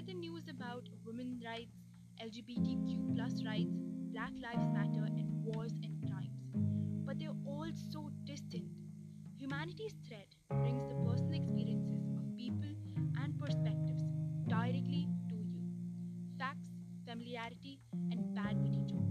share the news about women's rights, LGBTQ plus rights, Black Lives Matter, and wars and crimes. But they're all so distant. Humanity's thread brings the personal experiences of people and perspectives directly to you. Facts, familiarity, and bad with each.